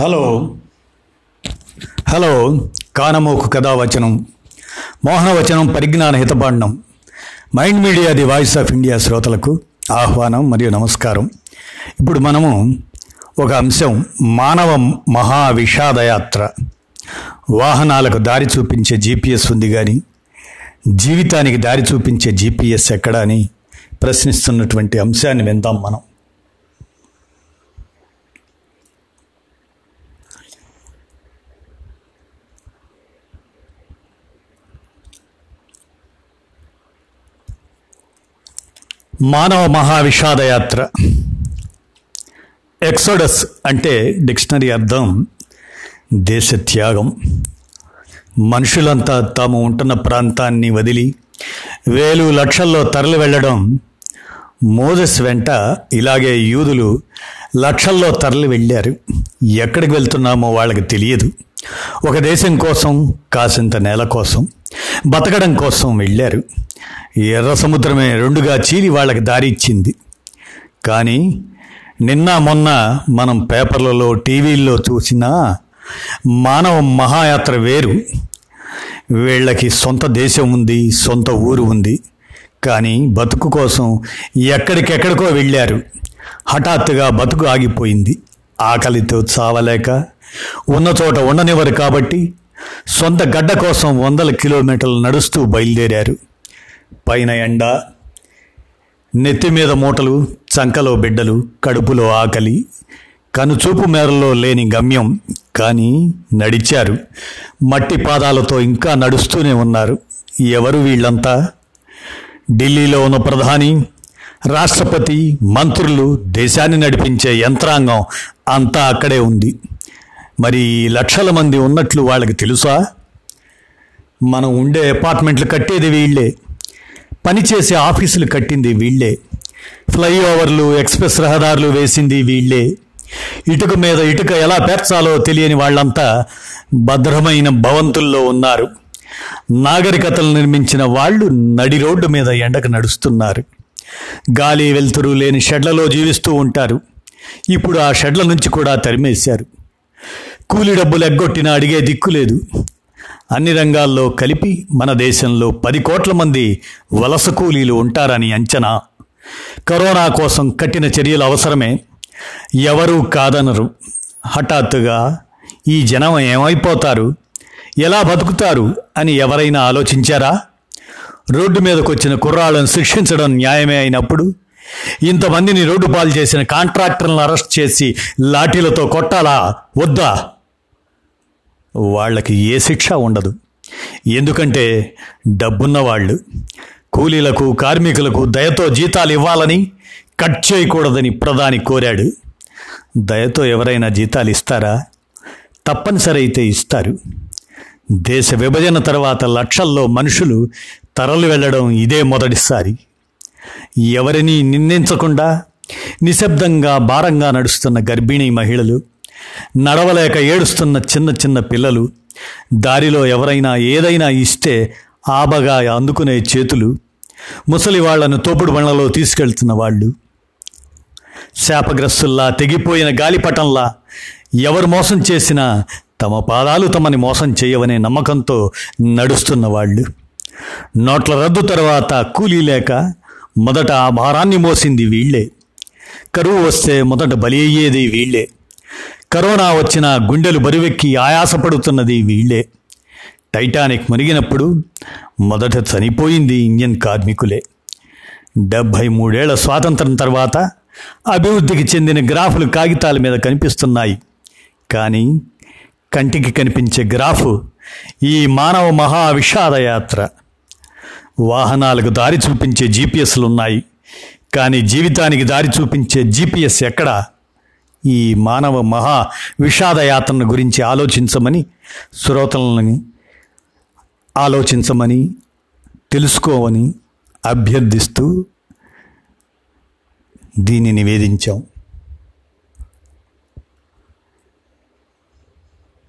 Hello. Hello. కానమోకు కథావచనం. మోహనవచనం పరిజ్ఞాన హితపాండం mind media the voice of India శ్రోతలకు ఆహ్వానం మరియు నమస్కారం. ఇప్పుడు మనము ఒక అంశం మానవ మహా విషాదయాత్ర వాహనాలకు దారి చూపించే జీపీఎస్ ఉంది కానీ జీవితానికి దారి చూపించే జీపీఎస్ ఎక్కడ అని ప్రశ్నిస్తున్నటువంటి అంశాన్ని విందాం మనం. మానవ మహావిషాదయాత్ర. ఎక్సోడస్ అంటే డిక్షనరీ అర్థం దేశ త్యాగం మనుషులంతా తాము ఉంటున్న ప్రాంతాన్ని వదిలి వేలు లక్షల్లో తరలి వెళ్ళడం. మోజస్ వెంట ఇలాగే యూదులు లక్షల్లో తరలి వెళ్ళారు. ఎక్కడికి వెళ్తున్నామో వాళ్ళకి తెలియదు. ఒక దేశం కోసం కాసింత నేల కోసం బతకడం కోసం వెళ్ళారు. ఎర్ర సముద్రమే రెండుగా చీలి వాళ్ళకి దారి ఇచ్చింది. కానీ నిన్న మొన్న మనం పేపర్లలో టీవీల్లో చూసిన మానవ మహాయాత్ర వేరు. వీళ్ళకి సొంత దేశం ఉంది సొంత ఊరు ఉంది. కానీ బతుకు కోసం ఎక్కడికెక్కడికో వెళ్ళారు. హఠాత్తుగా బతుకు ఆగిపోయింది. ఆకలితో చావలేక ఉన్న చోట ఉండనివ్వరు కాబట్టి సొంత గడ్డ కోసం వందల కిలోమీటర్లు నడుస్తూ బయలుదేరారు. పైన ఎండ నెత్తి మీద మూటలు చంకలో బిడ్డలు కడుపులో ఆకలి కనుచూపు మేరలో లేని గమ్యం. కానీ నడిచారు. మట్టి పాదాలతో ఇంకా నడుస్తూనే ఉన్నారు. ఎవరు వీళ్ళంతా? ఢిల్లీలో ఉన్న ప్రధాని రాష్ట్రపతి మంత్రులు దేశాన్ని నడిపించే యంత్రాంగం అంతా అక్కడే ఉంది. మరి లక్షల మంది ఉన్నట్లు వాళ్ళకి తెలుసా? మనం ఉండే అపార్ట్మెంట్లు కట్టేది వీళ్ళే. పనిచేసే ఆఫీసులు కట్టింది వీళ్ళే. ఫ్లైఓవర్లు ఎక్స్ప్రెస్ రహదారులు వేసింది వీళ్ళే. ఇటుక మీద ఇటుక ఎలా పేర్చాలో తెలియని వాళ్ళంతా భద్రమైన భవంతుల్లో ఉన్నారు. నాగరికతలు నిర్మించిన వాళ్ళు నడి రోడ్డు మీద ఎండకు నడుస్తున్నారు. గాలి వెలుతురు లేని షెడ్లలో జీవిస్తూ ఉంటారు. ఇప్పుడు ఆ షెడ్ల నుంచి కూడా తరిమేశారు. కూలి డబ్బులు ఎగ్గొట్టినా అడిగే దిక్కు లేదు. అన్ని రంగాల్లో కలిపి మన దేశంలో పది కోట్ల మంది వలస కూలీలు ఉంటారని అంచనా. కరోనా కోసం కఠిన చర్యలు అవసరమే. ఎవరూ కాదనరు. హఠాత్తుగా ఈ జనం ఏమైపోతారు? ఎలా బతుకుతారు? అని ఎవరైనా ఆలోచించారా? రోడ్డు మీదకు వచ్చిన కుర్రాళ్ళను శిక్షించడం న్యాయమే అయినప్పుడు ఇంతమందిని రోడ్డు పాలు చేసిన కాంట్రాక్టర్లను అరెస్ట్ చేసి లాఠీలతో కొట్టాలా? వద్దా? వాళ్ళకి ఏ శిక్ష ఉండదు. ఎందుకంటే డబ్బున్న వాళ్ళు కూలీలకు కార్మికులకు దయతో జీతాలు ఇవ్వాలని కట్ చేయకూడదని ప్రధాని కోరాడు. దయతో ఎవరైనా జీతాలు ఇస్తారా? తప్పనిసరి అయితే ఇస్తారు. దేశ విభజన తర్వాత లక్షల్లో మనుషులు తరలి వెళ్ళడం ఇదే మొదటిసారి. ఎవరిని నిందించకుండా నిశ్శబ్దంగా భారంగా నడుస్తున్న గర్భిణీ మహిళలు నడవలేక ఏడుస్తున్న చిన్న చిన్న పిల్లలు దారిలో ఎవరైనా ఏదైనా ఇస్తే ఆబగా అందుకునే చేతులు ముసలి వాళ్ళను తోపుడు బండ్లలో తీసుకెళ్తున్న వాళ్ళు. శాపగ్రస్తుల్లా తెగిపోయిన గాలిపటంలా ఎవరు మోసం చేసినా తమ పాదాలు తమని మోసం చేయవనే నమ్మకంతో నడుస్తున్న వాళ్ళు. నోట్ల రద్దు తర్వాత కూలీ లేక మొదట ఆ భారాన్ని మోసింది వీళ్ళే కరువు వస్తే మొదట బలి అయ్యేది వీళ్ళే కరోనా వచ్చిన గుండెలు బరువెక్కి ఆయాసపడుతున్నది వీళ్ళే టైటానిక్ మునిగినప్పుడు మొదట చనిపోయింది ఇంజన్ కార్మికులే. డెబ్భై మూడేళ్ళ స్వాతంత్రం తర్వాత అభివృద్ధికి చెందిన గ్రాఫులు కాగితాల మీద కనిపిస్తున్నాయి. కానీ కంటికి కనిపించే గ్రాఫు ఈ మానవ మహా విషాదయాత్ర వాహనాలకు దారి చూపించే జీపీఎస్లు ఉన్నాయి కానీ జీవితానికి దారి చూపించే జీపీఎస్ ఎక్కడా? ఈ మానవ మహా విషాదయాత్రను గురించి ఆలోచించమని శ్రోతలని ఆలోచించమని తెలుసుకోమని అభ్యర్థిస్తూ దీన్ని నివేదించాం.